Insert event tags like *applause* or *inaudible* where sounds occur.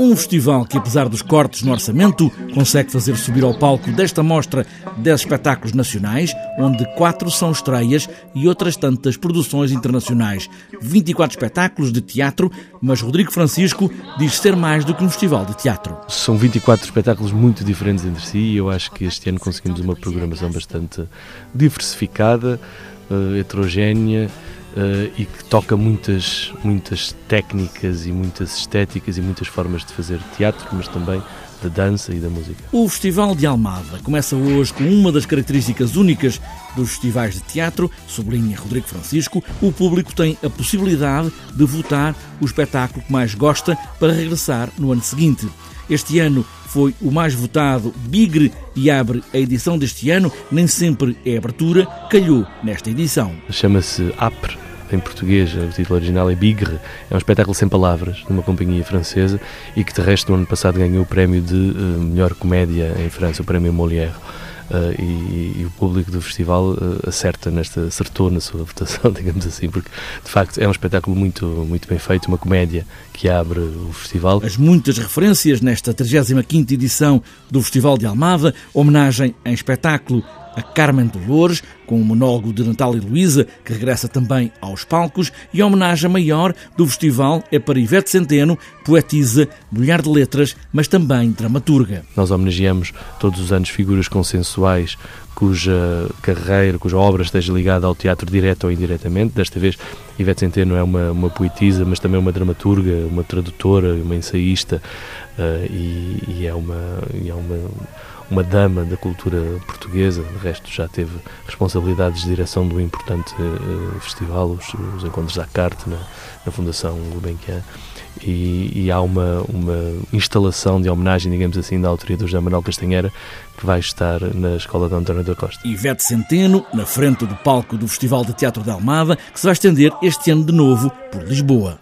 Um festival que, apesar dos cortes no orçamento, consegue fazer subir ao palco desta mostra 10 espetáculos nacionais, onde quatro são estreias e outras tantas produções internacionais. 24 espetáculos de teatro, mas Rodrigo Francisco diz ser mais do que um festival de teatro. São 24 espetáculos muito diferentes entre si e eu acho que este ano conseguimos uma programação bastante diversificada, uh, heterogénea uh, e que toca muitas, muitas técnicas e muitas estéticas e muitas formas de fazer teatro, mas também da dança e da música. O Festival de Almada começa hoje com uma das características únicas dos festivais de teatro, sublinha Rodrigo Francisco. O público tem a possibilidade de votar o espetáculo que mais gosta para regressar no ano seguinte. Este ano foi o mais votado Bigre e abre a edição deste ano, nem sempre é abertura, calhou nesta edição. Chama-se APRE, em português, o título original é Bigre, é um espetáculo sem palavras, de uma companhia francesa e que de resto no ano passado ganhou o prémio de uh, melhor comédia em França, o prémio Molière. Uh, e, e, o público do festival uh, acerta nesta, acertou na sua *laughs* votação, digamos assim, porque de facto é um espetáculo muito, muito bem feito, uma comédia que abre o festival. As muitas referências nesta 35ª edição do Festival de Almada, homenagem em espetáculo a Carmen Dolores, com o monólogo de Natália Luísa, que regressa também aos palcos, e a homenagem maior do festival é para Ivete Centeno, poetisa, mulher de letras, mas também dramaturga. Nós homenageamos todos os anos figuras consensuais cuja carreira, cuja obra esteja ligada ao teatro direto ou indiretamente. Desta vez, Ivete Centeno é uma, uma poetisa, mas também uma dramaturga, uma tradutora, uma ensaísta uh, e, e, é uma, e é uma uma dama da cultura portuguesa, de resto já teve responsabilidades de direção do importante uh, festival, os, os, Encontros da Carte, na, na Fundação Gulbenkian, e, e, há uma, uma instalação de homenagem, digamos assim, da autoria do José Manuel Castanheira, que vai estar na Escola de António da Costa. Ivete Centeno, na frente do palco do Festival de Teatro da Almada, que se vai estender este ano de novo por Lisboa.